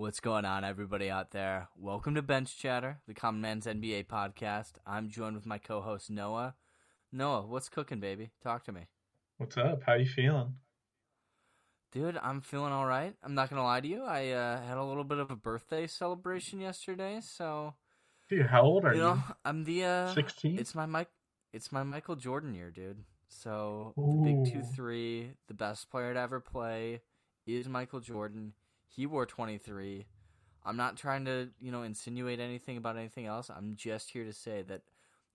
What's going on, everybody out there? Welcome to Bench Chatter, the Common Man's NBA podcast. I'm joined with my co-host Noah. Noah, what's cooking, baby? Talk to me. What's up? How you feeling? Dude, I'm feeling all right. I'm not gonna lie to you. I uh, had a little bit of a birthday celebration yesterday, so Dude, how old are you you? know I'm the uh, 16? It's my Mike. It's my Michael Jordan year, dude. So the big two three, the best player to ever play, is Michael Jordan. He wore 23. I'm not trying to, you know, insinuate anything about anything else. I'm just here to say that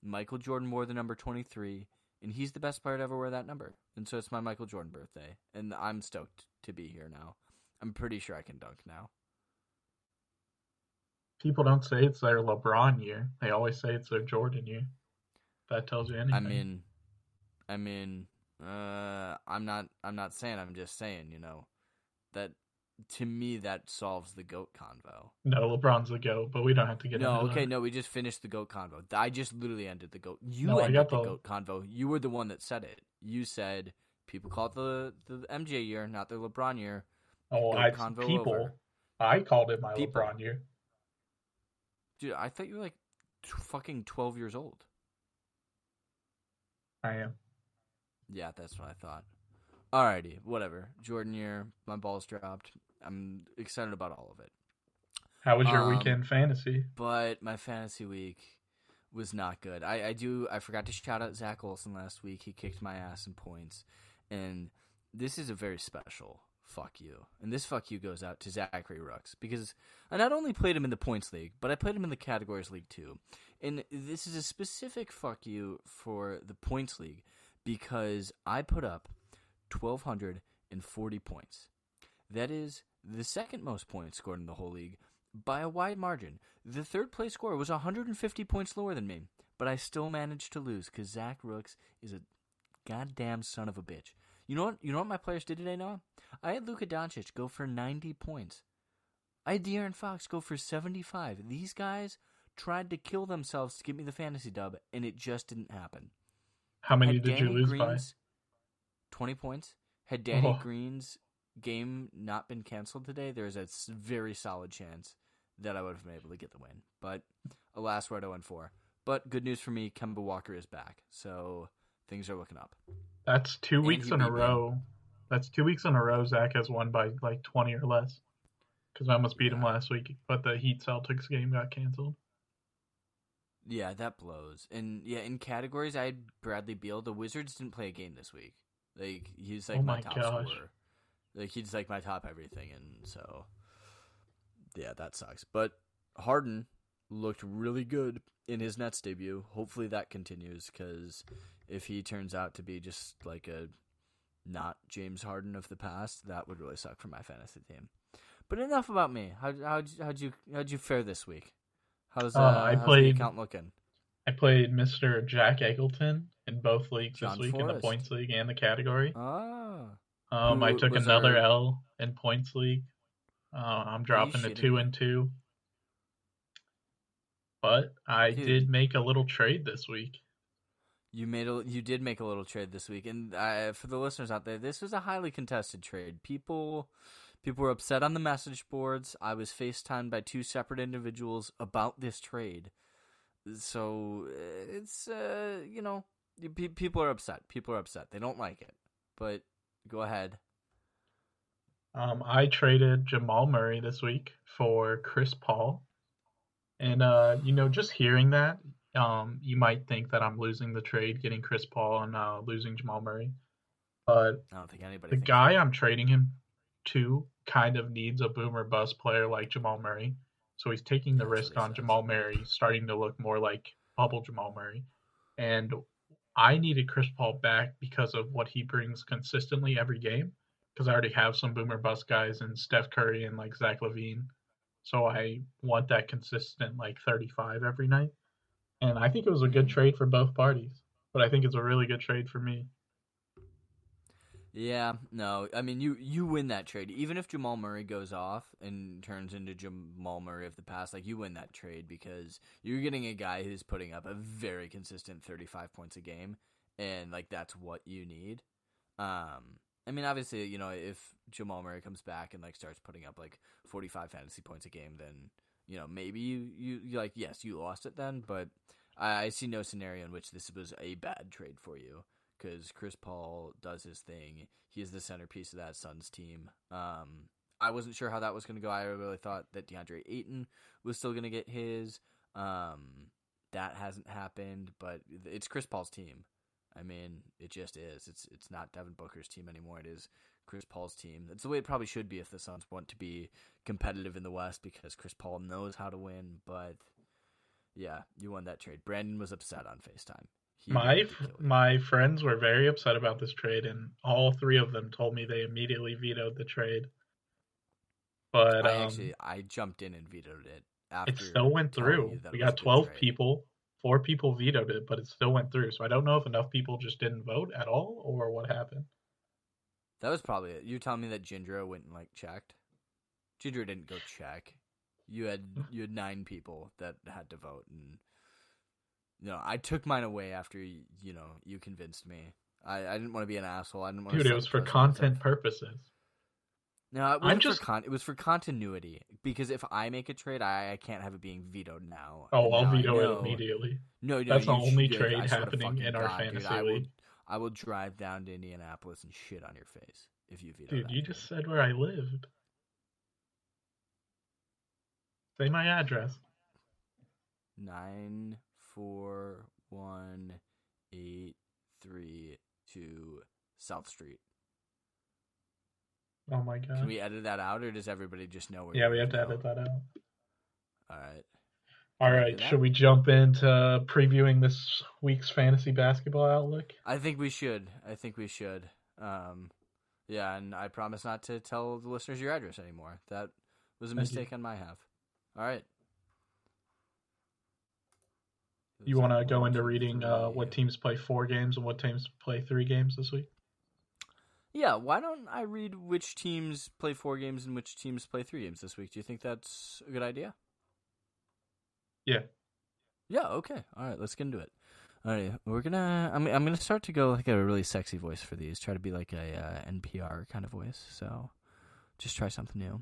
Michael Jordan wore the number 23, and he's the best player to ever wear that number. And so it's my Michael Jordan birthday, and I'm stoked to be here now. I'm pretty sure I can dunk now. People don't say it's their LeBron year. They always say it's their Jordan year. That tells you anything. I mean, I mean, uh, I'm not. I'm not saying. I'm just saying. You know, that to me that solves the goat convo. no, LeBron's the GOAT, but we don't have to get No, okay, that. no, we just finished the goat convo. I just literally ended the goat. You No, ended the the- goat convo. You were the one that said it. You said people call it the the MJ year, not the LeBron year. Oh, I convo people. over. I called it my People. LeBron year. Dude, I thought you were like t- fucking twelve years old. I am. Yeah, that's what I thought. Alrighty, whatever. Jordan year, my balls dropped. I'm excited about all of it. How was your Um, weekend fantasy? but my fantasy week was not good. I, I do I forgot to shout out Zach Olson last week. He kicked my ass in points, and this is a very special fuck you. And this fuck you goes out to Zachary Rooks because I not only played him in the points league, but I played him in the categories league too. And this is a specific fuck you for the points league because I put up twelve hundred and forty points. That is the second most points scored in the whole league by a wide margin. The third place score was 150 points lower than me, but I still managed to lose because Zach Rooks is a goddamn son of a bitch. You know what? You know what my players did today, Noah? I had Luka Doncic go for 90 points. I had De'Aaron Fox go for 75. These guys tried to kill themselves to get me the fantasy dub, and it just didn't happen. How many did you Danny lose by? Green's 20 points. Had Danny Oh. Green's game not been canceled today, there's a very solid chance that I would have been able to get the win. But alas, we're at 0 4. But good news for me, Kemba Walker is back. So things are looking up. That's two And weeks in a row. That's two weeks in a row. Zach has won by like twenty or less. Because I almost beat him last week, but the Heat Celtics game got canceled. Yeah, that blows. And yeah, in categories, I had Bradley Beal. The Wizards didn't play a game this week. Like he's like Oh my, my top gosh. scorer. Like he's like my top everything, and so yeah, that sucks. But Harden looked really good in his Nets debut. Hopefully that continues because if he turns out to be just like a not James Harden of the past, that would really suck for my fantasy team. But enough about me. How how'd you, how'd you how'd you fare this week? How's uh, Uh, I how's the played- account looking? I played Mr. Jack Eggleton in both leagues John this week in the points league and the category. Ah. Um, I took another our- L in points league. Uh, I'm dropping to two and two. But I Dude. did make a little trade this week. You made a you did make a little trade this week, and uh, for the listeners out there, this was a highly contested trade. People people were upset on the message boards. I was FaceTimed by two separate individuals about this trade. So uh, it's uh, you know people are upset. People are upset. They don't like it. But go ahead. Um, I traded Jamal Murray this week for Chris Paul. And uh, you know, just hearing that, um, you might think that I'm losing the trade, getting Chris Paul and uh, losing Jamal Murray. But I don't think anybody. the guy that. I'm trading him to kind of needs a boomer bust player like Jamal Murray. So he's taking the That's risk on. Jamal Murray, starting to look more like bubble Jamal Murray. And I needed Chris Paul back because of what he brings consistently every game. Because I already have some boomer bust guys and Steph Curry and like Zach LaVine. So I want that consistent like 35 every night. And I think it was a good mm-hmm. trade for both parties. But I think it's a really good trade for me. Yeah, no. I mean, you you win that trade. Even if Jamal Murray goes off and turns into Jamal Murray of the past, like you win that trade because you're getting a guy who's putting up a very consistent 35 points a game, and like that's what you need. Um, I mean, obviously, you know, if Jamal Murray comes back and like starts putting up like 45 fantasy points a game, then you know maybe you you you like yes you lost it then, but I, I see no scenario in which this was a bad trade for you because Chris Paul does his thing. He is the centerpiece of that Suns team. Um, I wasn't sure how that was going to go. I really thought that DeAndre Ayton was still going to get his. Um, that hasn't happened, but it's Chris Paul's team. I mean, it just is. It's it's not Devin Booker's team anymore. It is Chris Paul's team. That's the way it probably should be if the Suns want to be competitive in the West because Chris Paul knows how to win. But yeah, you won that trade. Brandon was upset on Facetime. He My wanted to kill you. my friends were very upset about this trade, and all three of them told me they immediately vetoed the trade. But I um, actually I jumped in and vetoed it. After it still went through. We it was a got 12 people. Four people vetoed it, but it still went through. So I don't know if enough people just didn't vote at all or what happened. That was probably it. You telling me that Gindra went and like checked? Gindra didn't go check. You had you had nine people that had to vote, and know I took mine away after you know you convinced me. I, I didn't want to be an asshole. I didn't want Dude, to it was for content purposes. No, it I'm just- for con- it was for continuity because if I make a trade, I, I can't have it being vetoed now. Oh, I'll now veto it immediately. No, no, That's the only should- trade happening in our God, dude, fantasy I will, league. I will drive down to Indianapolis and shit on your face if you veto Dude, you trade. just said where I lived. Say my address. nine four one eight three two South Street. Oh my god. Can we edit that out, or does everybody just know where? yeah, we have to edit that out. All right. All Can we do right, should we jump into previewing this week's fantasy basketball outlook? I think we should. I think we should. Um, yeah, and I promise not to tell the listeners your address anymore. That was a Thank you. mistake on my half. All right. You want to go into reading uh, what teams play four games and what teams play three games this week? Yeah, why don't I read which teams play four games and which teams play three games this week? Do you think that's a good idea? Yeah. Yeah. Okay. All right. Let's get into it. All right. We're gonna. I'm. I'm gonna start to go like a really sexy voice for these. Try to be like a uh, NPR kind of voice. So, just try something new.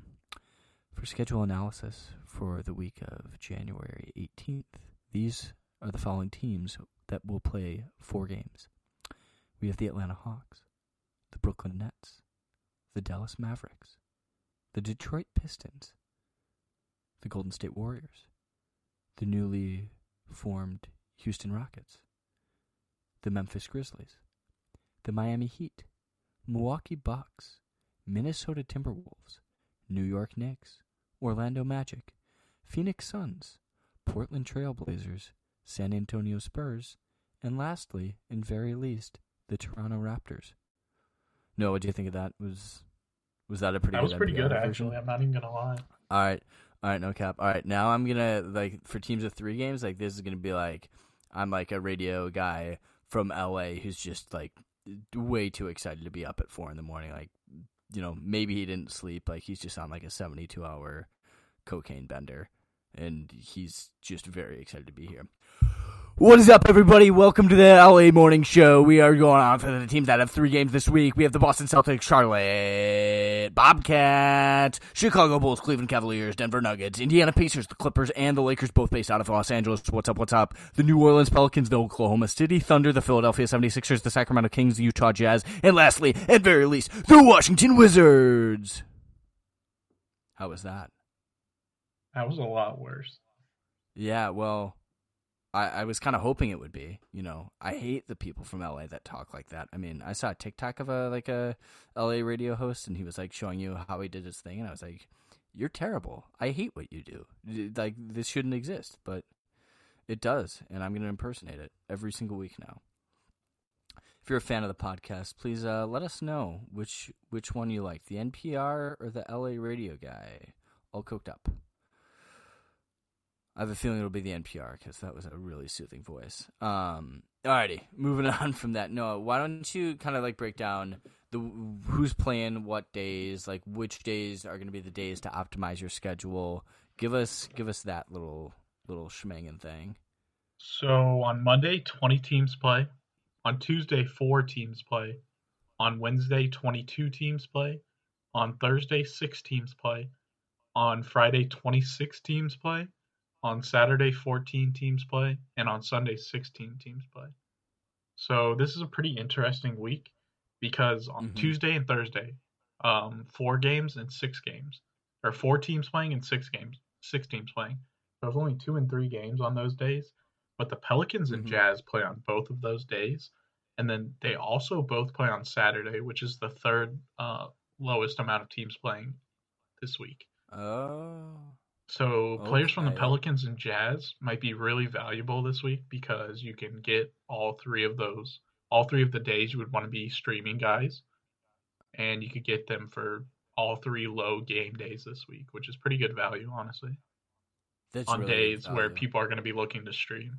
For schedule analysis for the week of January 18th, these are the following teams that will play four games. We have the Atlanta Hawks, the Brooklyn Nets, the Dallas Mavericks, the Detroit Pistons, the Golden State Warriors, the newly formed Houston Rockets, the Memphis Grizzlies, the Miami Heat, Milwaukee Bucks, Minnesota Timberwolves, New York Knicks, Orlando Magic, Phoenix Suns, Portland Trailblazers, San Antonio Spurs, and lastly, and very least, the Toronto Raptors. No, what do you think of that? Was was that a pretty That good was pretty NPR good, version? actually. I'm not even gonna lie. All right. All right, no cap. All right, now I'm gonna like for teams of three games, like this is gonna be like I'm like a radio guy from LA who's just like way too excited to be up at four in the morning. Like, you know, maybe he didn't sleep. Like he's just on like a 72 hour cocaine bender, and he's just very excited to be here. What is up, everybody? Welcome to the LA Morning Show. We are going on for the teams that have three games this week. We have the Boston Celtics, Charlotte Bobcats, Chicago Bulls, Cleveland Cavaliers, Denver Nuggets, Indiana Pacers, the Clippers, and the Lakers, both based out of Los Angeles. What's up? What's up? The New Orleans Pelicans, the Oklahoma City Thunder, the Philadelphia 76ers, the Sacramento Kings, the Utah Jazz, and lastly, at very least, the Washington Wizards. How was that? That was a lot worse. Yeah, well, I, I was kind of hoping it would be. You know, I hate the people from LA that talk like that. I mean, I saw a TikTok of a like a LA radio host, and he was like showing you how he did his thing, and I was like, "You're terrible. I hate what you do. Like this shouldn't exist, but it does, and I'm gonna impersonate it every single week now." If you're a fan of the podcast, please uh, let us know which which one you like, the NPR or the LA radio guy. All cooked up. I have a feeling it'll be the NPR because that was a really soothing voice. Um, alrighty, moving on from that. Noah, why don't you kind of like break down the who's playing what days, like which days are going to be the days to optimize your schedule? Give us give us that little little schmangin' thing. So on Monday, 20 teams play. On Tuesday, four teams play. On Wednesday, 22 teams play. On Thursday, 6 teams play. On Friday, 26 teams play. On Saturday, 14 teams play. And on Sunday, 16 teams play. So this is a pretty interesting week because on Mhm. Tuesday and Thursday, um, four games and six games, or four teams playing and six games, six teams playing. So, there's only two and three games on those days, but the Pelicans and Mhm. Jazz play on both of those days, and then they also both play on Saturday, which is the third uh, lowest amount of teams playing this week. Oh. So players from the Pelicans and Jazz might be really valuable this week because you can get all three of those, all three of the days you would want to be streaming guys, and you could get them for all three low game days this week, which is pretty good value, honestly. That's on really days where people are going to be looking to stream.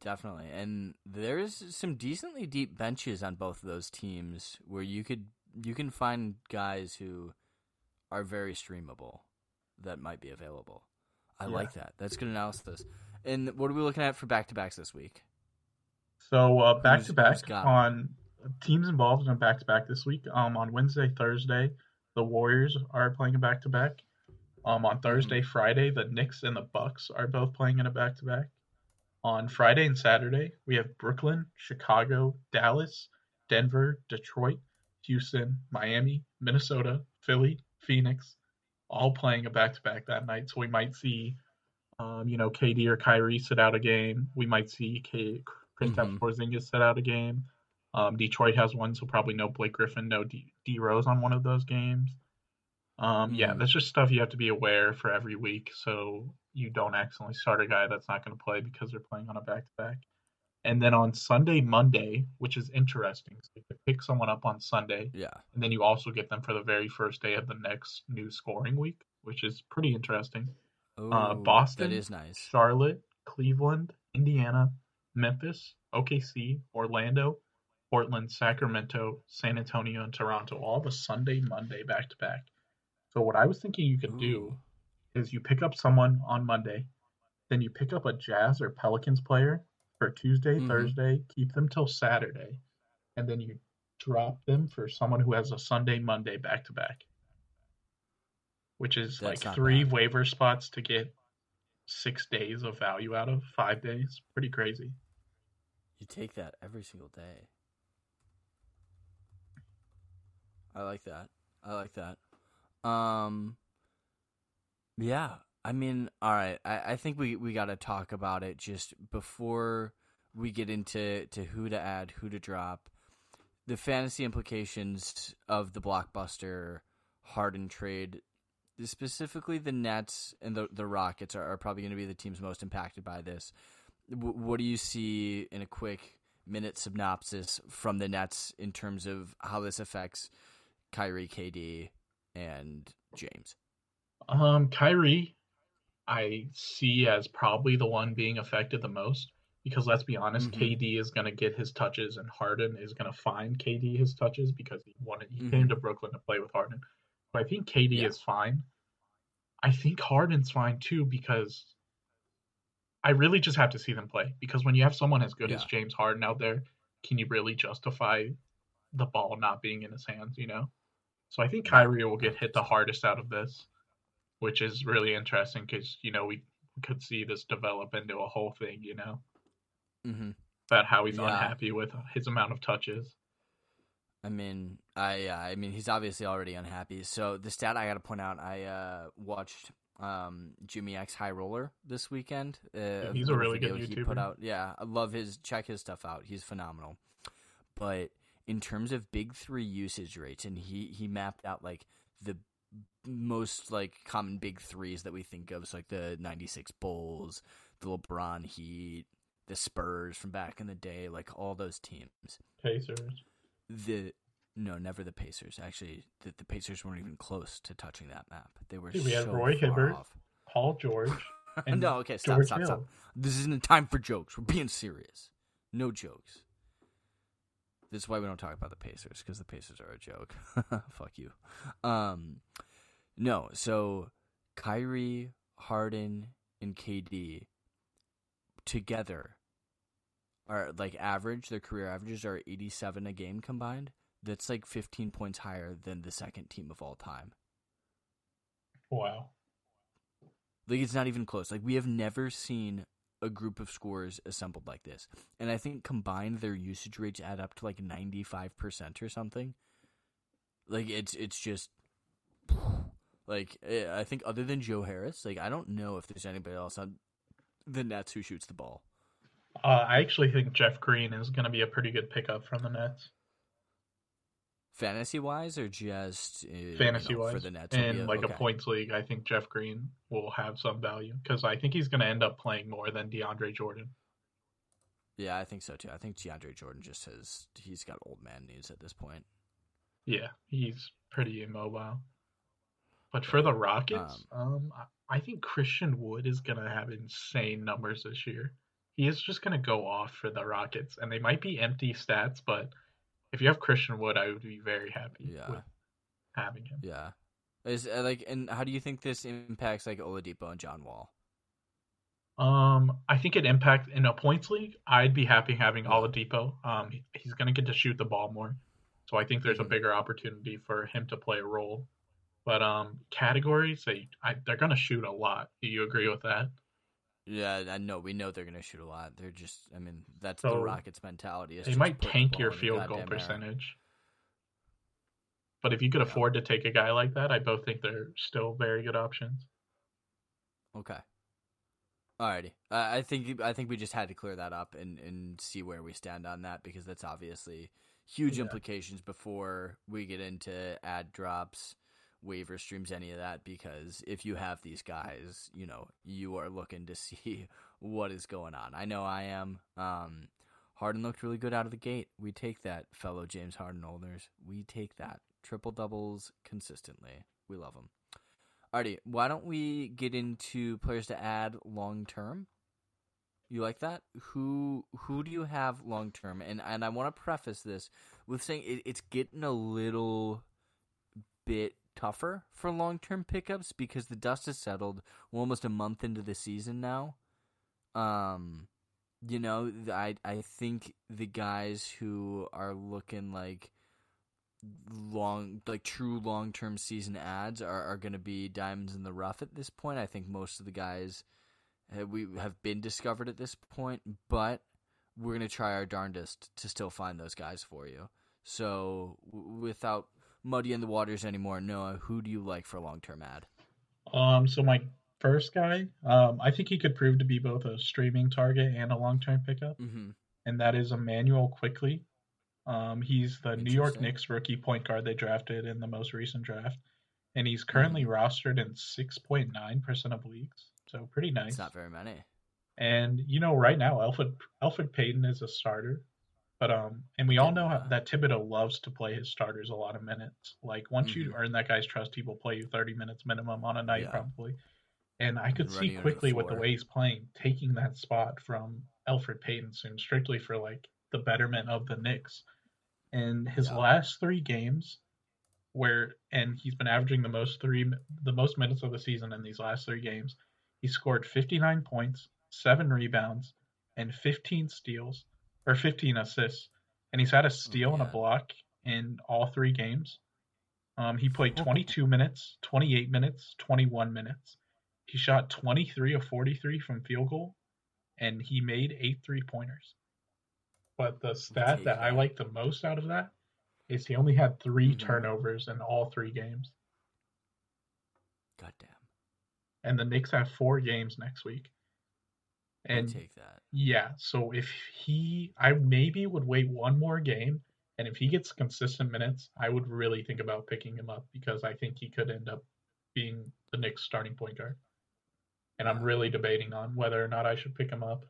Definitely. And there's some decently deep benches on both of those teams where you could you can find guys who are very streamable that might be available. I Yeah. like that. That's good analysis. And what are we looking at for back to backs this week? So uh, back to back who's got 'em? on teams involved in a back to back this week. Um, on Wednesday, Thursday, the Warriors are playing a back to back. Um, on Thursday, Friday, the Knicks and the Bucks are both playing in a back to back. On Friday and Saturday, we have Brooklyn, Chicago, Dallas, Denver, Detroit, Houston, Miami, Minnesota, Philly, Phoenix, all playing a back to back that night. So we might see, um, you know, KD or Kyrie sit out a game. We might see K- Kristaps Mhm. Porzingis sit out a game. Um, Detroit has one, so probably no Blake Griffin, no D, D Rose on one of those games. Um, yeah, Mhm. that's just stuff you have to be aware for every week, so you don't accidentally start a guy that's not going to play because they're playing on a back to back. And then on Sunday, Monday, which is interesting, so you pick someone up on Sunday, Yeah. and then you also get them for the very first day of the next new scoring week, which is pretty interesting. Uh, Boston, That is nice. Charlotte, Cleveland, Indiana, Memphis, OKC, Orlando, Portland, Sacramento, San Antonio, and Toronto, all the Sunday, Monday back to back. So what I was thinking you could do is you pick up someone on Monday, then you pick up a Jazz or Pelicans player for Tuesday, Mhm. Thursday, keep them till Saturday, and then you drop them for someone who has a Sunday, Monday back to back. Which is That's like three bad. waiver spots to get six days of value out of, five days. Pretty crazy. You take that every single day. I like that. I like that. Um Yeah. I mean, all right. I, I think we, we gotta talk about it just before we get into to who to add, who to drop. The fantasy implications of the blockbuster Harden trade specifically the Nets and the the Rockets are, are probably going to be the teams most impacted by this. W- what do you see in a quick minute synopsis from the Nets in terms of how this affects Kyrie, KD, and James? Um, Kyrie, I see as probably the one being affected the most because let's be honest, Mhm. KD is going to get his touches and Harden is going to find KD his touches because he wanted he Mhm. came to Brooklyn to play with Harden. But I think KD Yeah. is fine. I think Harden's fine too because I really just have to see them play because when you have someone as good as James Harden out there, can you really justify the ball not being in his hands, you know? So I think Kyrie will get hit the hardest out of this, which is really interesting because you know we could see this develop into a whole thing, you know, Mm-hmm. about how he's Yeah. unhappy with his amount of touches. I mean, I uh, I mean, he's obviously already unhappy. So the stat I got to point out, I uh, watched um, Jimmy X High Roller this weekend. Uh, he's a really good video He put YouTuber. out, yeah, I love his. Check his stuff out. He's phenomenal. But in terms of big three usage rates, and he he mapped out like the most like common big threes that we think of, so like the '96 Bulls, the LeBron Heat, the Spurs from back in the day, like all those teams Pacers. the no, never the Pacers. Actually, the, the Pacers weren't even close to touching that map. They were Dude, we had Roy Hibbert, off. Paul George, no, okay, stop, George stop, Hill. stop. This isn't a time for jokes. We're being serious. No jokes. This is why we don't talk about the Pacers because the Pacers are a joke. Fuck you. Um, no, so Kyrie, Harden, and KD together are like average. Their career averages are 87 a game combined. That's like 15 points higher than the second team of all time. Wow. Like it's not even close. Like we have never seen a group of scorers assembled like this. And I think combined their usage rates add up to like 95% or something. Like it's it's just like eh, I think other than Joe Harris, like I don't know if there's anybody else on the Nets who shoots the ball. Uh, I actually think Jeff Green is going to be a pretty good pickup from the Nets. Fantasy wise, or just uh, Fantasy wise, for the Nets be like okay. a points league, I think Jeff Green will have some value because I think he's going to end up playing more than DeAndre Jordan. Yeah, I think so too. I think DeAndre Jordan just has he's got old man knees at this point. Yeah, he's pretty immobile. But for the Rockets, um, I I think Christian Wood is going to have insane numbers this year. He is just going to go off for the Rockets, and they might be empty stats, but if you have Christian Wood, I would be very happy Yeah. with having him. Yeah, is uh, like, and how do you think this impacts like Oladipo and John Wall? Um, I think it impact in a points league. I'd be happy having Oladipo. Um, he- he's going to get to shoot the ball more, so I think there's a Mhm. bigger opportunity for him to play a role. But um, categories they I, they're going to shoot a lot. Do you agree with that? Yeah, I know. We know they're going to shoot a lot. They're just, I mean, that's So, the Rockets' mentality. They might tank your field goal percentage. But if you could Yeah. afford to take a guy like that, I both think they're still very good options. Okay. Alrighty. Uh, I think I think we just had to clear that up and, and see where we stand on that because that's obviously huge Yeah. implications before we get into add drops, waiver streams, any of that. Because if you have these guys, you know you are looking to see what is going on. I know I am. Um, Harden looked really good out of the gate. We take that, fellow James Harden owners. We take that triple doubles consistently. We love them. Alrighty, why don't we get into players to add long term? You like that? Who who do you have long term? And and I want to preface this with saying it, it's getting a little bit tougher for long term pickups because the dust has settled. We're almost a month into the season now. Um, you know, I I think the guys who are looking like long like true long term season adds are, are going to be diamonds in the rough at this point. I think most of the guys uh, we have been discovered at this point, but we're going to try our darndest to still find those guys for you. So w- without muddying the waters anymore, Noah, who do you like for a long term add? Um, so my first guy, um, I think he could prove to be both a streaming target and a long-term pickup, Mm-hmm. and that is Immanuel Quickley. Um, he's the New York Knicks rookie point guard they drafted in the most recent draft, and he's currently Mm-hmm. rostered in 6.9% of leagues, so pretty nice. It's not very many. And you know, right now, Elfrid Elfrid Payton is a starter, but um, and we all know how, that Thibodeau loves to play his starters a lot of minutes. Like once you earn that guy's trust, he will play you thirty minutes minimum on a night Yeah. probably. And I could see Quickley with the way he's playing, taking that spot from Elfrid Payton soon, strictly for like the betterment of the Knicks. And his Yeah. last three games, where and he's been averaging the most three the most minutes of the season in these last three games. He scored 59 points, seven rebounds, and 15 steals or 15 assists, and he's had a steal and a block in all three games. Um, he played 22 minutes, 28 minutes, 21 minutes. He shot 23 of 43 from field goal, and he made eight three pointers. But the stat that I like the most out of that is he only had 3 Mhm. turnovers in all three games. Goddamn. And the Knicks have four games next week. I And take that. yeah, so if he, I maybe would wait one more game, and if he gets consistent minutes, I would really think about picking him up because I think he could end up being the Knicks starting point guard. And I'm really debating on whether or not I should pick him up.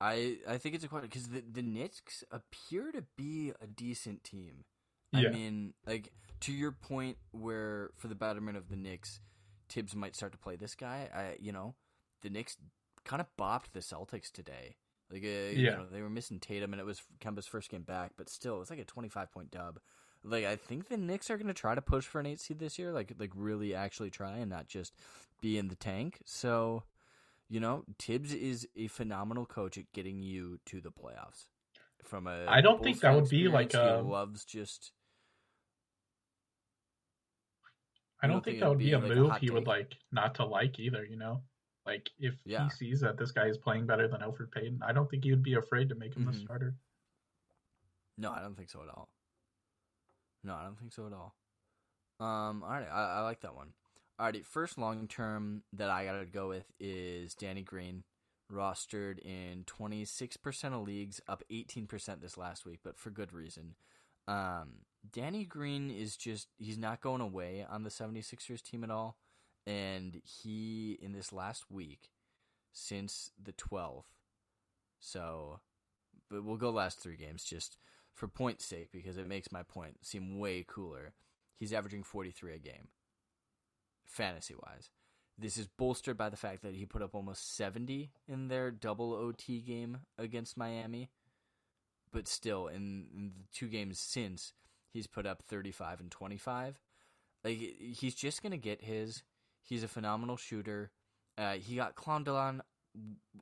I I think it's a question because the the Knicks appear to be a decent team. Yeah. I mean, like to your point, where for the betterment of the Knicks, Thibs might start to play this guy. I you know, the Knicks kind of bopped the Celtics today. Like uh, you Yeah. know, they were missing Tatum, and it was Kemba's first game back, but still, it was like a twenty five point dub. Like I think the Knicks are going to try to push for an eight seed this year, like like really actually try and not just be in the tank. So You know, Thibs is a phenomenal coach at getting you to the playoffs. From a I don't think that would be like a- he loves just. I don't think that it'd be a like move hot he would like not to like either. You know, like if Yeah. he sees that this guy is playing better than Elfrid Payton, I don't think he would be afraid to make him a Mhm. starter. No, I don't think so at all. No, I don't think so at all. Um, all right, I, I like that one. Alrighty, first long term that I gotta go with is Danny Green, rostered in twenty six percent of leagues, up eighteen percent this last week, but for good reason. Um, Danny Green is just he's not going away on the 76ers team at all, and he in this last week since the twelfth, so but we'll go last three games just for point's sake because it makes my point seem way cooler. He's averaging 43 a game, fantasy wise. This is bolstered by the fact that he put up almost 70 in their double OT game against Miami. But still, in, in the two games since, he's put up 35 and 25. Like he's just gonna get his. He's a phenomenal shooter. Uh, he got clowned on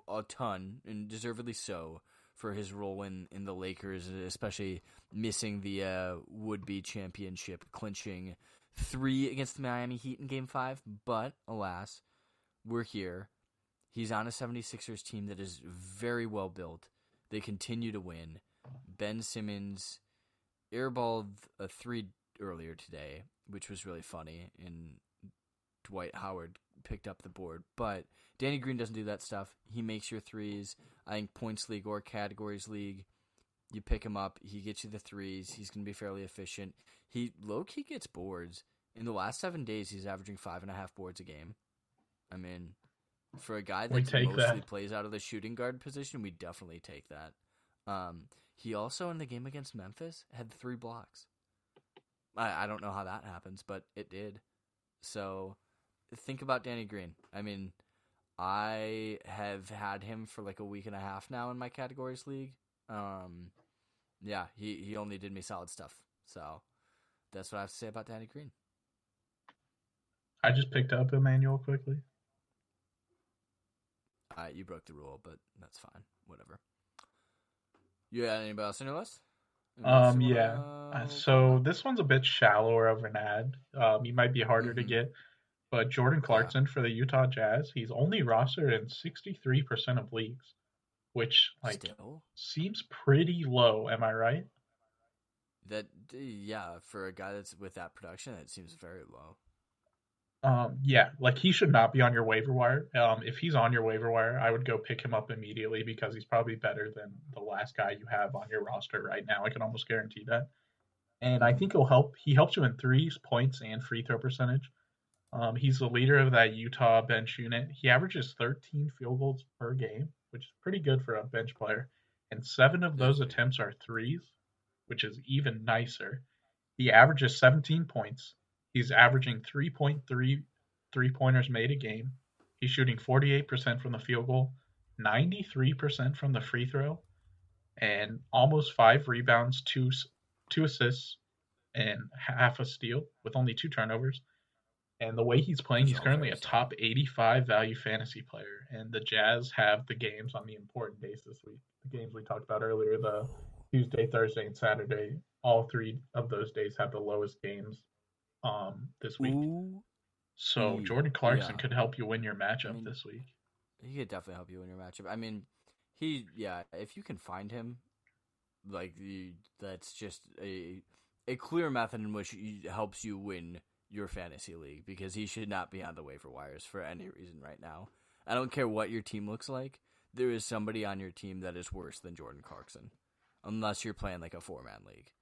a ton, and deservedly so, for his role in, in the Lakers, especially missing the uh, would be championship clinching three against the Miami Heat in game five. But alas, we're here. He's on a 76ers team that is very well built. They continue to win. Ben Simmons airballed a three earlier today, which was really funny, and Dwight Howard picked up the board. But Danny Green doesn't do that stuff. He makes your threes. I think points league or categories league, you pick him up. He gets you the threes. He's going to be fairly efficient. He low key gets boards. In the last seven days, he's averaging five and a half boards a game. I mean, for a guy that mostly that. plays out of the shooting guard position, we definitely take that. Um, he also in the game against Memphis had three blocks. I, I don't know how that happens, but it did. So think about Danny Green. I mean, I have had him for like a week and a half now in my categories league. Um, yeah, he, he only did me solid stuff. So that's what I have to say about Danny Green. I just picked up Immanuel Quickley. Uh, you broke the rule, but that's fine. Whatever. You had anybody else on your list? Um, yeah. so this one's a bit shallower of an add. Um, he might be harder to Mhm. get, but Jordan Clarkson for the Utah Jazz, he's only rostered in 63% of leagues, which like still seems pretty low. Am I right? that yeah for a guy that's with that production, it seems very low. Um, yeah, like he should not be on your waiver wire. Um, if he's on your waiver wire, I would go pick him up immediately because he's probably better than the last guy you have on your roster right now. I can almost guarantee that. And I think he'll help. He helps you in threes, points, and free throw percentage. Um, he's the leader of that Utah bench unit. He averages 13 field goals per game, which is pretty good for a bench player. And seven of those attempts are threes, which is even nicer. He averages 17 points. He's averaging 3.3 three pointers made a game. He's shooting 48% from the field goal, 93% from the free throw, and almost five rebounds, two two assists, and half a steal with only two turnovers. And the way he's playing, he's currently a top 85 value fantasy player. And the Jazz have the games on the important days this week. The games we talked about earlier, the Tuesday, Thursday, and Saturday. All three of those days have the lowest games um, this week. Ooh, So Jordan Clarkson yeah. could help you win your matchup mean- this week. he could definitely help you win your matchup. I mean, he yeah, if you can find him, like that's just a a clear method in which he helps you win your fantasy league because he should not be on the waiver wires for any reason right now. I don't care what your team looks like. There is somebody on your team that is worse than Jordan Clarkson, unless you're playing like a four man league.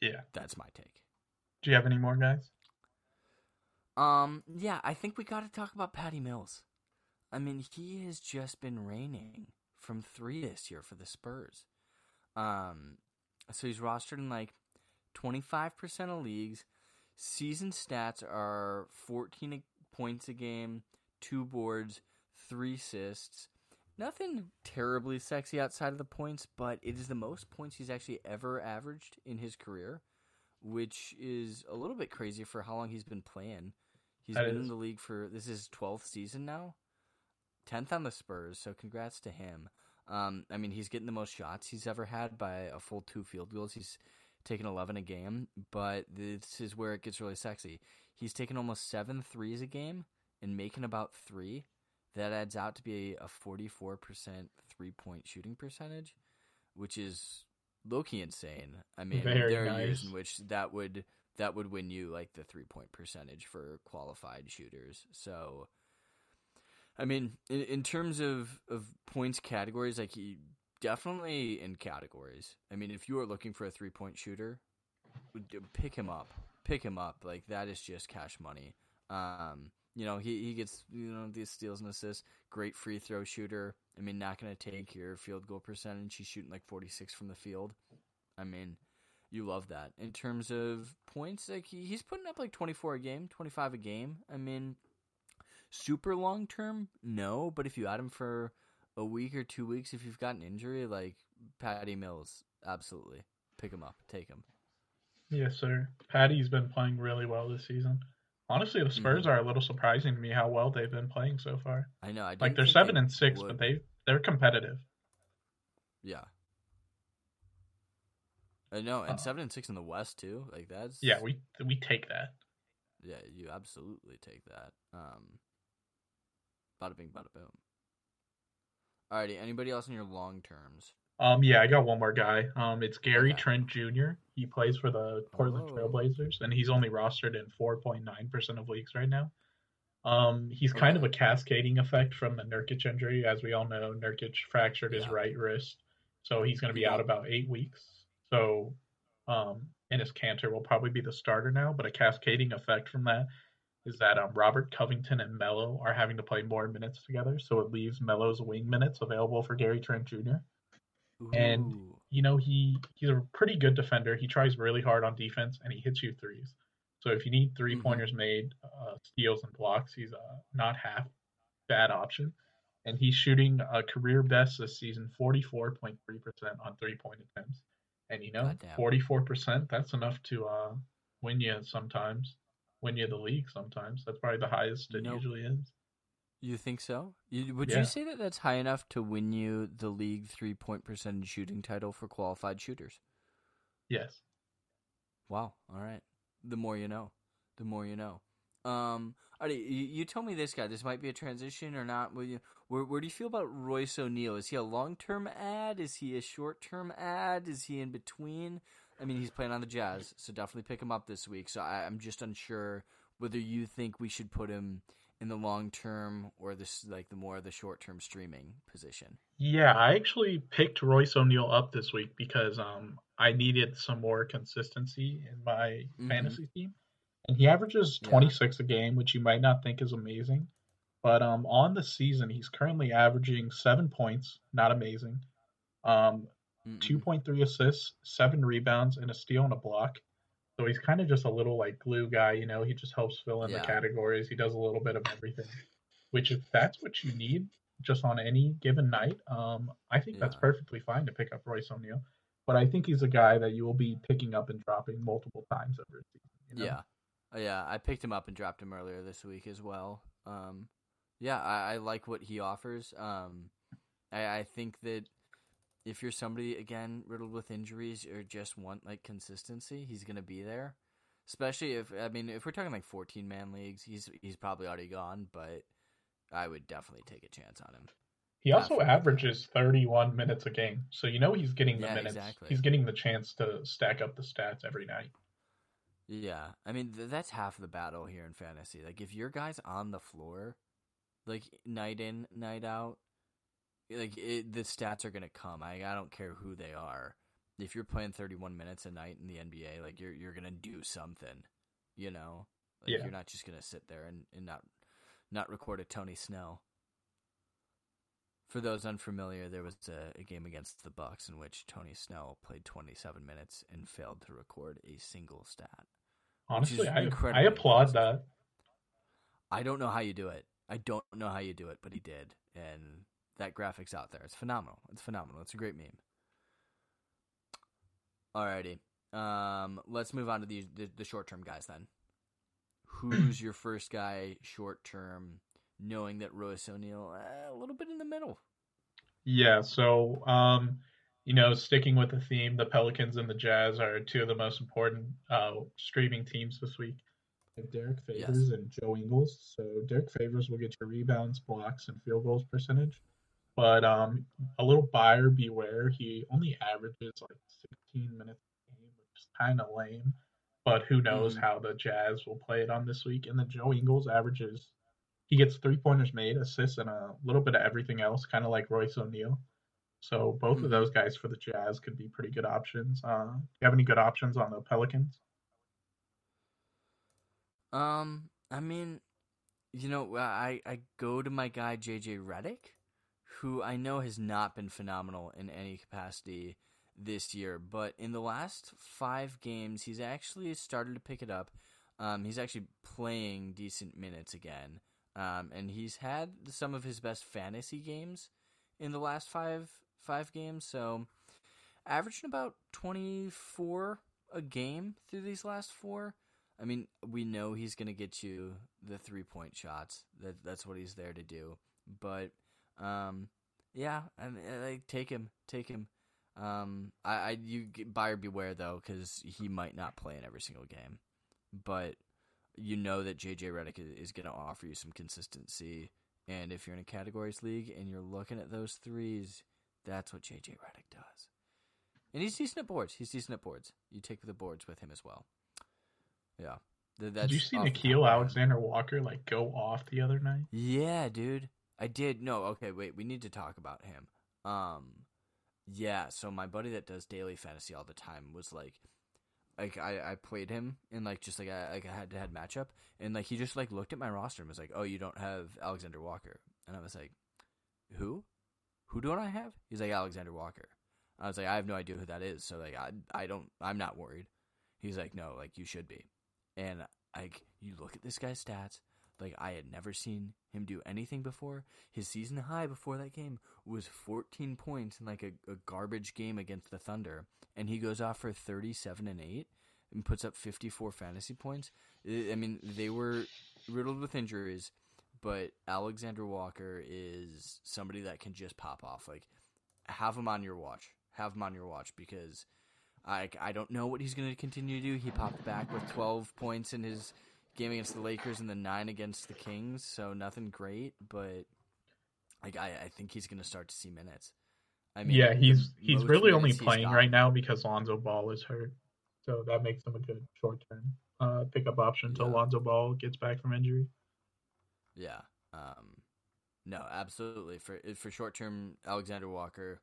Yeah. That's my take. Do you have any more guys? Um, yeah, I think we got to talk about Patty Mills. I mean, he has just been raining from three this year for the Spurs. Um, so he's rostered in like 25% of leagues. Season stats are 14 points a game, two boards, three assists. Nothing terribly sexy outside of the points, but it is the most points he's actually ever averaged in his career, which is a little bit crazy for how long he's been playing. He's That been is. in the league for this is 12th season now. tenth on the Spurs. So congrats to him. Um, I mean, he's getting the most shots he's ever had by a full two field goals. He's taking 11 a game, but this is where it gets really sexy. He's taking almost seven threes a game and making about three. That adds out to be a 44% three point shooting percentage, which is low key insane. I mean, Very there are years in which that would that would win you like the three point percentage for qualified shooters. So, I mean, in, in terms of of points categories, like he definitely in categories. I mean, if you are looking for a three point shooter, pick him up. Pick him up. Like that is just cash money. Um, you know, he, he gets you know these steals and assists. Great free throw shooter. I mean, not going to take your field goal percentage. He's shooting like forty six from the field. I mean, you love that. In terms of points, like he, he's putting up like twenty four a game, twenty five a game. I mean, super long term, no. But if you add him for a week or two weeks, if you've got an injury, like Patty Mills, absolutely pick him up, take him. Yes, sir. Patty's been playing really well this season. Honestly, the Spurs are a little surprising to me how well they've been playing so far. I know. I Like they're seven they and six, would. but they they're competitive. yeah. I know, and Uh, seven and six in the West too. Like that's Yeah, we we take that. yeah, you absolutely take that. Um, bada bing, bada boom. Alrighty, anybody else in your long terms? Um, yeah, I got one more guy. Um, it's Gary Okay. Trent Jr. He plays for the Portland Oh. Trailblazers, and he's only rostered in 4.9% of leagues right now. Um, he's kind of a cascading effect from the Nurkic injury. As we all know, Nurkic fractured his Yeah. right wrist, so he's going to be out about eight weeks. So, um, Enes Kanter will probably be the starter now, but a cascading effect from that is that um, Robert Covington and Melo are having to play more minutes together, so it leaves Melo's wing minutes available for Gary Trent Jr and- you know he he's a pretty good defender. He tries really hard on defense and he hits you threes. So if you need 3 Mhm. pointers made, uh, steals and blocks, he's uh, not half bad option. And he's shooting a career best this season, 44.3% on three point attempts. And you know, 44%, that's enough to uh, win you sometimes, win you the league sometimes. That's probably the highest it know- usually is. You think so? You, would Yeah. you say that that's high enough to win you the league three point percentage shooting title for qualified shooters? Yes. Wow. All right. The more you know. The more you know. Um, alright, you, you tell me this guy. This might be a transition or not. Will you, where, where do you feel about Royce O'Neale? Is he a long term add? Is he a short term add? Is he in between? I mean, he's playing on the Jazz, so definitely pick him up this week. So I, I'm just unsure whether you think we should put him in the long term or this like the more of the short term streaming position. Yeah, I actually picked Royce O'Neale up this week because um I needed some more consistency in my Mhm. fantasy team. And he averages Yeah. 26 a game, which you might not think is amazing. But um on the season, he's currently averaging 7 points, not amazing. Um Mm-mm. 2.3 assists, 7 rebounds and a steal and a block. So he's kind of just a little like glue guy, you know, he just helps fill in Yeah. the categories. He does a little bit of everything. Which if that's what you need just on any given night, um, I think that's perfectly fine to pick up Royce O'Neale. But I think he's a guy that you will be picking up and dropping multiple times over a season. You know? Yeah, Uh, yeah. I picked him up and dropped him earlier this week as well. Um, yeah, I, I like what he offers. Um, I, I think that if you're somebody again riddled with injuries or just want like consistency, he's gonna be there. Especially if I mean if we're talking like 14 man leagues, he's he's probably already gone, but I would definitely take a chance on him. He also Definitely. averages 31 minutes a game. So you know he's getting the Yeah, minutes. exactly. He's getting the chance to stack up the stats every night. Yeah, I mean th- that's half the battle here in fantasy. Like if your guy's on the floor, like night in, night out, like it, the stats are gonna come. I I don't care who they are. If you're playing 31 minutes a night in the NBA, like you're you're gonna do something, you know. Like Yeah. you're not just gonna sit there and, and not not record a Tony Snell. For those unfamiliar, there was a, a game against the Bucks in which Tony Snell played 27 minutes and failed to record a single stat. Honestly, I, I applaud impressive. that. I don't know how you do it. I don't know how you do it, but he did, and that graphic's out there. It's phenomenal. It's phenomenal. It's a great meme. Alrighty, um, let's move on to the the, the short term guys then. Who's your first guy short term knowing that Royce O'Neale uh, a little bit in the middle. Yeah, so um, you know, sticking with the theme, the Pelicans and the Jazz are two of the most important uh, streaming teams this week. Derrick Favors yes. and Joe Ingles. So Derrick Favors will get your rebounds, blocks, and field goals percentage. But um, a little buyer beware. He only averages like 16 minutes a game, which is kind of lame. But who knows mm-hmm. how the Jazz will play it on this week? And then Joe Ingles averages, he gets three pointers made, assists, and a little bit of everything else, kind of like Royce O'Neale. So both mm-hmm. of those guys for the Jazz could be pretty good options. Uh, do you have any good options on the Pelicans? Um, I mean, you know, I I go to my guy JJ Redick, who I know has not been phenomenal in any capacity this year, but in the last five games, he's actually started to pick it up. Um, he's actually playing decent minutes again, um, and he's had some of his best fantasy games in the last five five games. So, averaging about twenty four a game through these last four. I mean, we know he's going to get you the three point shots. That that's what he's there to do. But um, yeah, I mean, like take him, take him. Um, I, I you buyer beware though, because he might not play in every single game. But you know that JJ Redick is, going to offer you some consistency. And if you're in a categories league and you're looking at those threes, that's what JJ Redick does. And he's decent at boards. He's decent at boards. You take the boards with him as well. Yeah. Did you see Nickeil Alexander Walker like go off the other night? Yeah, dude. I did. No, okay, wait. We need to talk about him. Um, yeah. So my buddy that does daily fantasy all the time was like, like I, I played him in like just like a like a head to head matchup, and like he just like looked at my roster and was like, "Oh, you don't have Alexander Walker," and I was like, "Who? Who don't I have?" He's like Alexander Walker. I was like, "I have no idea who that is," so like I I don't I'm not worried. He's like, "No, like you should be," and like you look at this guy's stats, like I had never seen him do anything before. His season high before that game was 14 points in like a, a garbage game against the Thunder, and he goes off for 37 and eight and puts up 54 fantasy points. I mean, they were riddled with injuries, but Alexander Walker is somebody that can just pop off. Like, have him on your watch. Have him on your watch because I I don't know what he's going to continue to do. He popped back with 12 points in his game against the Lakers and the nine against the Kings, so nothing great, but like I, I think he's gonna start to see minutes. I mean, yeah, he's he's really only playing right now because Lonzo Ball is hurt, so that makes him a good short term uh, pickup option until yeah. Lonzo Ball gets back from injury. Yeah, um, no, absolutely for for short term Alexander Walker,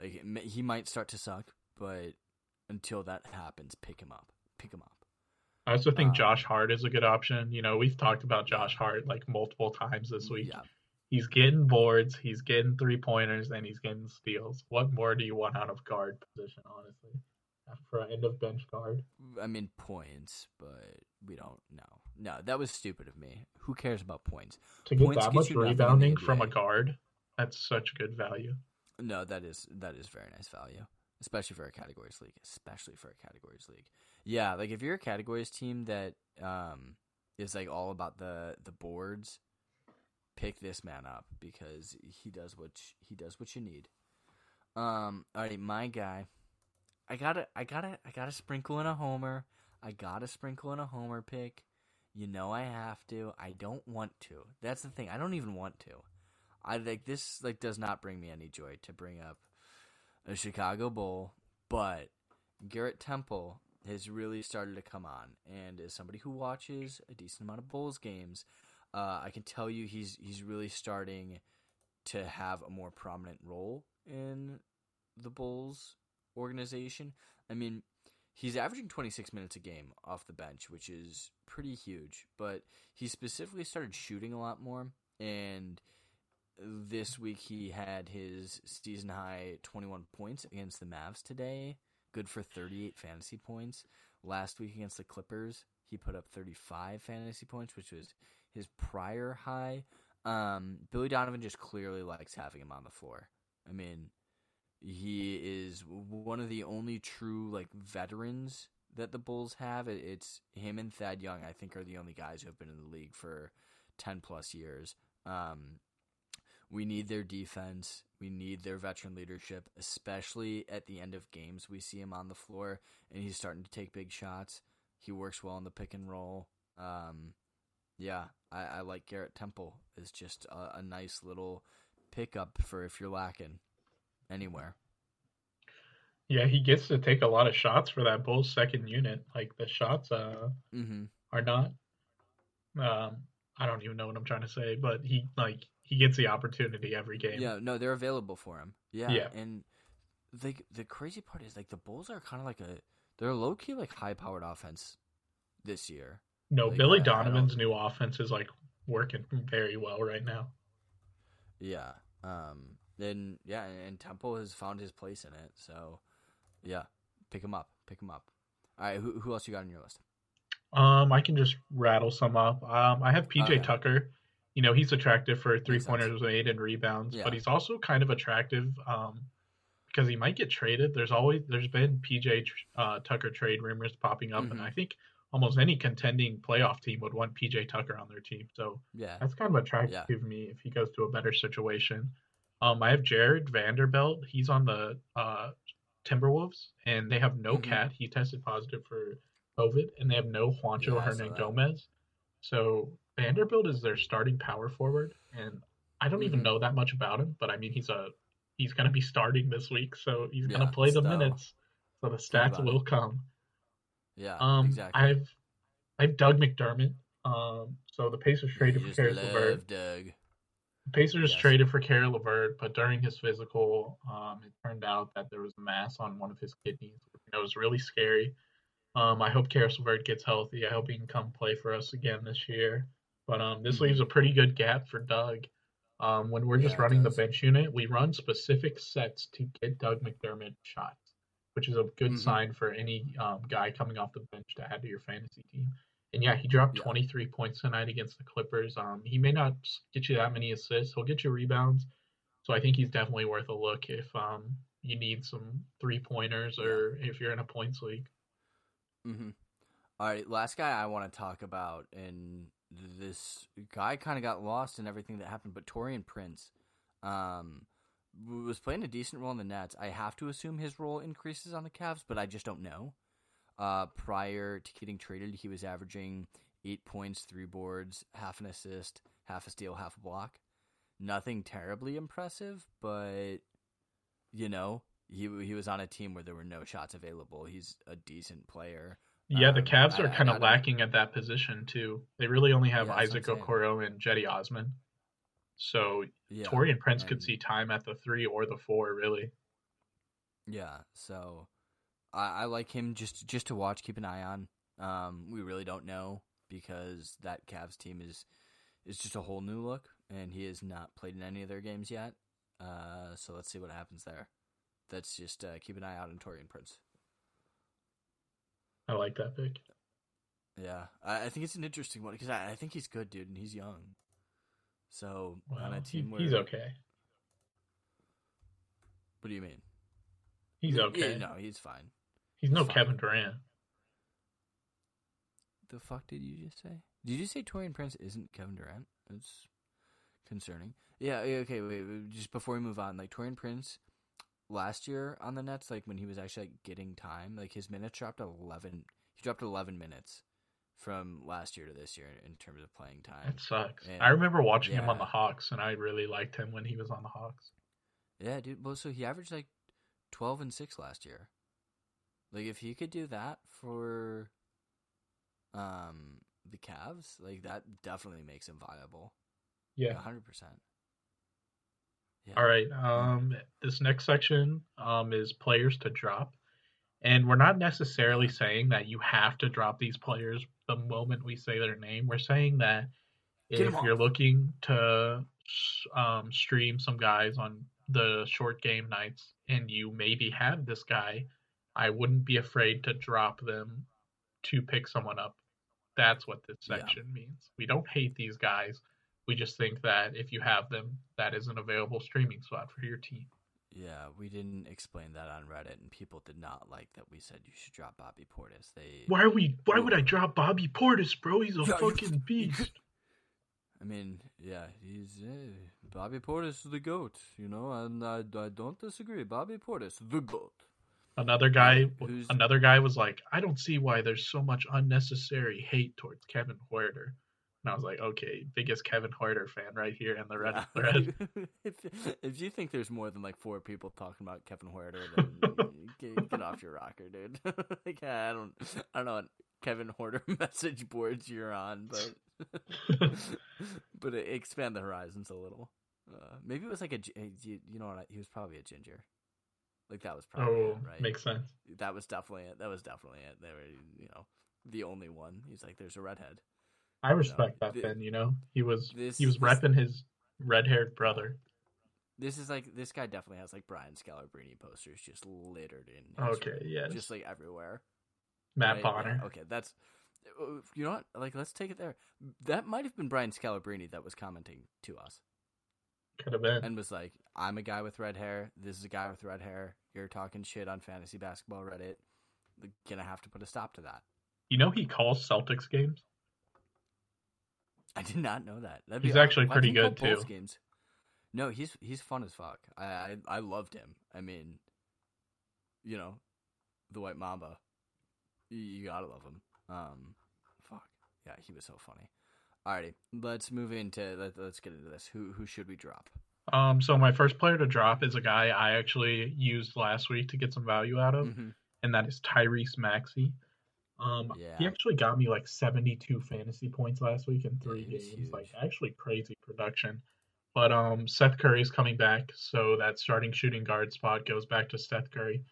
like he might start to suck, but until that happens, pick him up, pick him up. I also think um, Josh Hart is a good option. You know, we've talked about Josh Hart like multiple times this week. Yeah. He's getting boards, he's getting three pointers, and he's getting steals. What more do you want out of guard position, honestly? For an end of bench guard. I mean points, but we don't know. No, that was stupid of me. Who cares about points? To get points that much rebounding from a guard, that's such good value. No, that is that is very nice value, especially for a categories league. Especially for a categories league. Yeah, like if you're a categories team that um, is like all about the the boards, pick this man up because he does what he does what you need. Um, all right, my guy. I gotta, I gotta, I gotta sprinkle in a homer. I gotta sprinkle in a homer pick. You know I have to. I don't want to. That's the thing. I don't even want to. I like this. Like does not bring me any joy to bring up a Chicago Bull, but Garrett Temple has really started to come on. And as somebody who watches a decent amount of Bulls games, uh, I can tell you he's he's really starting to have a more prominent role in the Bulls organization. I mean, he's averaging 26 minutes a game off the bench, which is pretty huge. But he specifically started shooting a lot more, and this week he had his season high 21 points against the Mavs today good for 38 fantasy points. Last week against the Clippers, he put up 35 fantasy points, which was his prior high. Um, Billy Donovan just clearly likes having him on the floor. I mean, he is one of the only true like veterans that the Bulls have. It's him and Thad Young. I think are the only guys who have been in the league for ten plus years. Um, we need their defense. We need their veteran leadership, especially at the end of games. We see him on the floor and he's starting to take big shots. He works well in the pick and roll. Um, yeah, I, I like Garrett Temple. Is just a, a nice little pickup for if you're lacking anywhere. Yeah, he gets to take a lot of shots for that Bulls second unit. Like the shots uh Mm-hmm. are not um I don't even know what I'm trying to say, but he like he gets the opportunity every game. Yeah, no, they're available for him. Yeah, Yeah. and the the crazy part is like the Bulls are kind of like a they're low key like high powered offense this year. No, Like, Billy I- I Donovan's new offense is like working very well right now. Yeah. Um. Then yeah, and, and Temple has found his place in it. So yeah, pick him up. Pick him up. All right. Who who else you got on your list? Um, I can just rattle some up. Um, I have PJ Okay. Tucker. You know, he's attractive for three pointers made and rebounds, Yeah. but he's also kind of attractive um, because he might get traded. There's always there's been PJ uh, Tucker trade rumors popping up, and Mhm. I think almost any contending playoff team would want PJ Tucker on their team. So Yeah. that's kind of attractive Yeah. to me if he goes to a better situation. Um, I have Jared Vanderbilt. He's on the uh, Timberwolves, and they have no Mhm. cat. He tested positive for COVID, and they have no Juancho Yeah, Hernan. Gomez. So Vanderbilt is their starting power forward, and I don't even Mhm. know that much about him, but I mean he's a he's going to be starting this week, so he's going to play the minutes, so the stats will come. Yeah. Um, exactly. I've I've Doug McDermott. Um, so the Pacers traded for Caris LeVert. Doug. The Pacers Yes. traded for Caris LeVert, but during his physical, um, it turned out that there was a mass on one of his kidneys. It was really scary. Um, I hope Caris LeVert gets healthy. I hope he can come play for us again this year. But um, this leaves a pretty good gap for Doug. Um, when we're just Yeah, it running the bench unit, we run specific sets to get Doug McDermott shots, which is a good Mhm. sign for any um, guy coming off the bench to add to your fantasy team. And yeah, he dropped Yeah. 23 points tonight against the Clippers. Um, he may not get you that many assists. He'll get you rebounds. So I think he's definitely worth a look if um, you need some three pointers or if you're in a points league. Mm-hmm. All right, last guy I want to talk about, and this guy kind of got lost in everything that happened, but Taurean Prince um, was playing a decent role in the Nets. I have to assume his role increases on the Cavs, but I just don't know. Uh, prior to getting traded, he was averaging eight points, three boards, half an assist, half a steal, half a block. Nothing terribly impressive, but you know, he he was on a team where there were no shots available. He's a decent player. Yeah, the Um, Cavs I- are kind of lacking at that position too. They really only have Yeah, Isaac what I'm saying. Okoro and Cedi Osman. So Yeah, Taurean Prince could see time at the three or the four, really. Yeah, so I, I like him just just to watch, keep an eye on. Um, we really don't know because that Cavs team is is just a whole new look, and he has not played in any of their games yet. Uh, so let's see what happens there. That's just uh, keep an eye out on Taurean Prince. I like that pick. Yeah, I, I think it's an interesting one because I, I think he's good, dude, and he's young. So on Well, a he- team where he's okay. What do you mean? He's Yeah, okay. no, he's fine. He's no fine. Kevin Durant. The fuck did you just say? Did you say Taurean Prince isn't Kevin Durant? It's concerning. Yeah. yeah, Okay. Wait, wait. Just before we move on, like Taurean Prince last year on the Nets, like when he was actually like getting time, like his minutes dropped eleven. He dropped eleven minutes from last year to this year in terms of playing time. It sucks. And- I remember watching him on the Hawks, and I really liked him when he was on the Hawks. Yeah, dude. Well, so he averaged like twelve and six last year. Like if he could do that for um the Cavs, like that definitely makes him viable. Yeah. hundred percent. Yeah. All right. Um, this next section um, is players to drop. And we're not necessarily saying that you have to drop these players the moment we say their name. We're saying that if you're looking to um, stream some guys on the short game nights and you maybe have this guy, I wouldn't be afraid to drop them to pick someone up. That's what this Yeah. section means. We don't hate these guys. We just think that if you have them, that is an available streaming spot for your team. Yeah, we didn't explain that on Reddit, and people did not like that we said you should drop Bobby Portis. They, Why are we? Why would I drop Bobby Portis, bro? He's a Yeah, fucking beast. I mean, yeah, he's uh, Bobby Portis is the goat, you know, and I, I don't disagree. Bobby Portis, the goat. Another guy, Who's- another guy was like, I don't see why there's so much unnecessary hate towards Kevin Huerter. And I was like, okay, biggest Kevin Huerter fan right here in the Reddit Yeah. thread. if if you think there's more than like four people talking about Kevin then get, get off your rocker, dude. like, I don't, I don't know what Kevin Huerter message boards you're on, but but expand the horizons a little. Uh, maybe it was like a, you, you know what? He was probably a ginger. Like that was probably oh, it, right. makes sense. that was definitely it. That was definitely it. They were, you know, the only one. He's like, there's a redhead. I respect that th- Ben, you know. He was this- he was this- repping his red haired brother. This is like this guy definitely has like Brian Scalabrine posters just littered in. Okay, room, yes. just like everywhere. Matt right? Bonner. Yeah, okay, that's uh, you know what? Like, let's take it there. That might have been Brian Scalabrine that was commenting to us Could have been. and was like, "I'm a guy with red hair. This is a guy with red hair. You're talking shit on fantasy basketball Reddit. Gonna have to put a stop to that." You know he calls Celtics games? I did not know that. That'd He's awesome. actually Why pretty can't good, too. Games? No, he's he's fun as fuck. I, I I loved him. I mean, you know, the White Mamba. You, you gotta love him. Um, fuck yeah, he was so funny. Alrighty, let's move into let, let's get into this. Who who should we drop? Um, so my first player to drop is a guy I actually used last week to get some value out of, Mhm. and that is Tyrese Maxey. Um, he actually got me like 72 fantasy points last week in three Yeah, games. Like actually crazy production. But um, Seth Curry is coming back, so that starting shooting guard spot goes back to Seth Curry.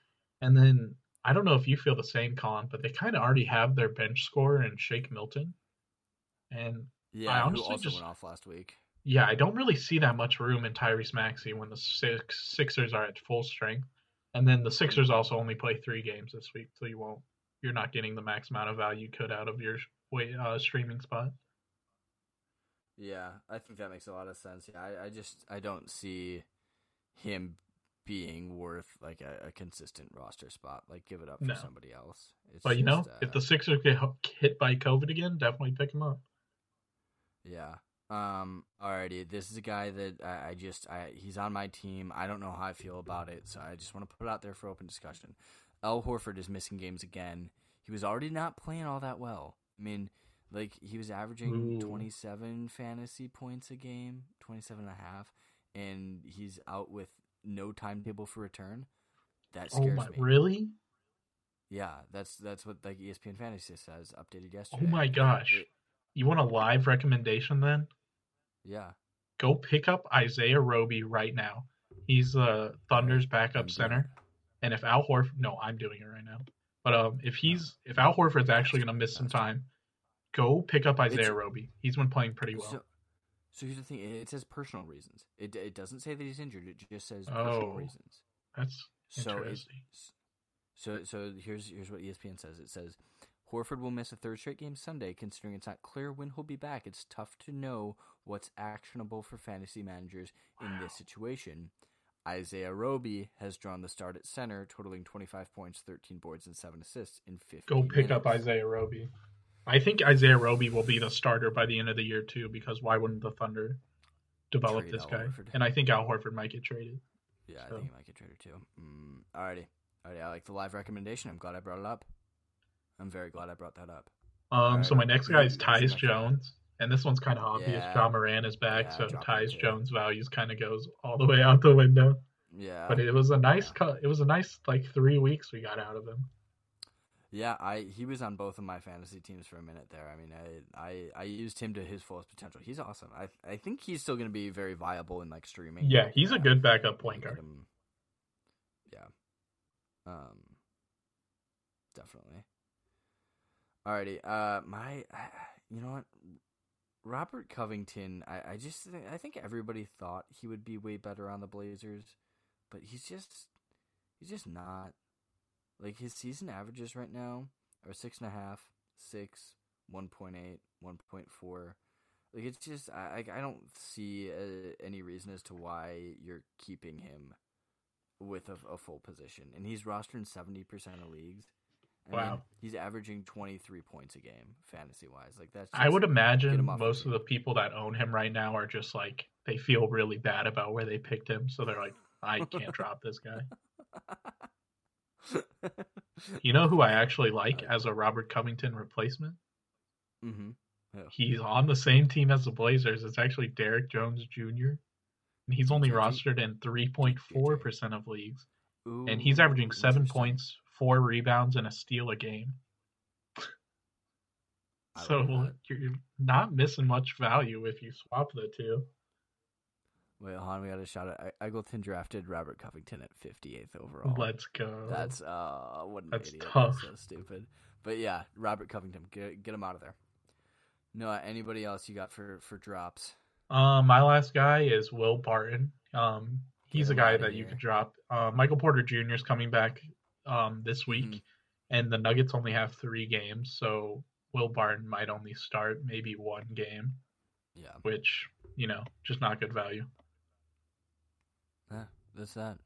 And then I don't know if you feel the same, Colin, but they kind of already have their bench scorer in Shake Milton. And Yeah, who honestly also just- went off last week. yeah, I don't really see that much room in Tyrese Maxey when the six Sixers are at full strength, and then the Sixers also only play three games this week, so you won't, you're not getting the max amount of value you could out of your wait, uh, streaming spot. Yeah, I think that makes a lot of sense. Yeah, I, I just I don't see him being worth like a, a consistent roster spot. Like, give it up for No. somebody else. It's But you know, just, if uh, the Sixers get hit by COVID again, definitely pick him up. yeah. Um. Alrighty, this is a guy that I, I just I he's on my team. I don't know how I feel about it, so I just want to put it out there for open discussion. Al Horford is missing games again. He was already not playing all that well. I mean, like he was averaging Ooh. 27 fantasy points a game, 27 and a half, and he's out with no timetable for return. That Oh scares my, me. really? Yeah, that's that's what like ESPN Fantasy says updated yesterday. Oh my gosh! It- You want a live recommendation then? yeah. Go pick up Isaiah Roby right now. He's uh, Thunder's backup center. And if Al Horford, no, I'm doing it right now. But um, if he's if Al Horford's actually gonna miss some time, go pick up Isaiah It's- Roby. He's been playing pretty well. So, so here's the thing. It says personal reasons. It it doesn't say that he's injured. It just says personal Oh. reasons. That's So it, interesting. so so here's here's what ESPN says. It says Horford will miss a third straight game Sunday, considering it's not clear when he'll be back. It's tough to know what's actionable for fantasy managers in this situation. Isaiah Roby has drawn the start at center, totaling 25 points, 13 boards, and 7 assists in 50 Go pick up. Isaiah Roby. I think Isaiah Roby will be the starter by the end of the year too, because why wouldn't the Thunder develop Trade this Al guy? Horford. And I think Al Horford might get traded. Yeah, I think he might get traded too. Mm, alrighty. Alrighty, I like the live recommendation. I'm glad I brought it up. I'm very glad I brought that up. Um, Alright, so my next guy is Tyus? Jones, and this one's kind of obvious. Yeah. Ja Morant is back, Yeah, so drop him Tyus too. Jones' values kind of goes all the way out the window. Yeah. But it was a nice Yeah. cut. It was a nice like three weeks we got out of him. Yeah, I he was on both of my fantasy teams for a minute there. I mean, I I, I used him to his fullest potential. He's awesome. I I think he's still going to be very viable in like streaming. Yeah, he's a Uh, good backup point guard. Yeah. Um. Definitely. Alrighty. Uh, my, you know what, Robert Covington. I I just I think everybody thought he would be way better on the Blazers, but he's just he's just not. Like his season averages right now are six and a half, six, one point eight, one point four. Like it's just I I don't see uh, any reason as to why you're keeping him with a, a full position, and he's rostered in seventy percent of leagues. Wow. he's averaging 23 points a game fantasy wise. Like that's. I would imagine him off the most of the people that own him right now are just like they feel really bad about where they picked him, so they're like, I can't drop this guy. You know who I actually like as a Robert Covington replacement? mm-hmm. He's on the same team as the Blazers. It's actually Derrick Jones Jr. And he's only JJ. rostered in 3.4% of leagues. And he's averaging seven points, four rebounds, and a steal a game. So like you're not missing much value if you swap the two. Wait, hold on. We got a shot at Eagleton drafted Robert Covington at 58th overall. Let's go. That's uh, what an That's idiot. tough. That's so stupid. But yeah, Robert Covington, get get him out of there. No, anybody else you got for for drops? Um, my last guy is Will Barton. Um, he's a guy that you could drop. Uh, Michael Porter Jr. is coming back um, this week, Mhm. and the Nuggets only have three games, so Will Barton might only start maybe one game, Yeah, which you know, just not good value. yeah, that's that.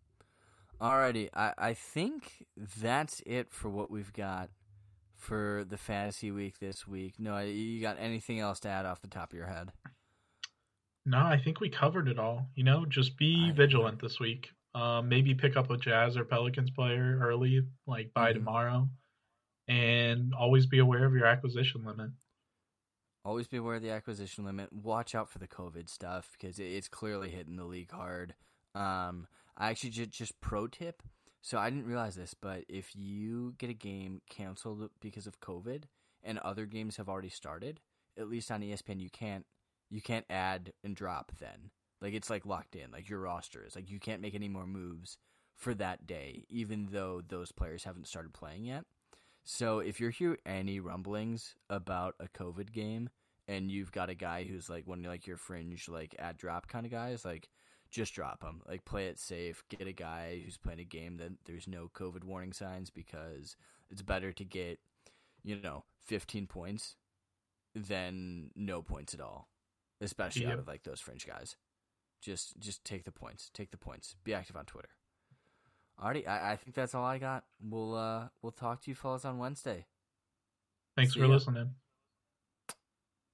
Alrighty, I I think that's it for what we've got for the fantasy week this week. No, you got anything else to add off the top of your head? No, I think we covered it all. You know, just be I- vigilant this week. Um, maybe pick up a Jazz or Pelicans player early, like by Mhm. tomorrow, and always be aware of your acquisition limit. Always be aware of the acquisition limit. Watch out for the COVID stuff because it's clearly hitting the league hard. Um, I actually just, just pro tip. So I didn't realize this, but if you get a game canceled because of COVID and other games have already started, at least on ESPN you can't you can't add and drop then. Like it's like locked in. Like your roster is like you can't make any more moves for that day, even though those players haven't started playing yet. So if you hear any rumblings about a COVID game and you've got a guy who's like one of like your fringe like add drop kind of guys, like just drop him. Like play it safe. Get a guy who's playing a game that there's no COVID warning signs because it's better to get you know 15 points than no points at all, especially out of like those fringe guys. Just just take the points. Take the points. Be active on Twitter. Alrighty, I, I think that's all I got. We'll uh we'll talk to you fellas on Wednesday. Thanks See for ya. listening.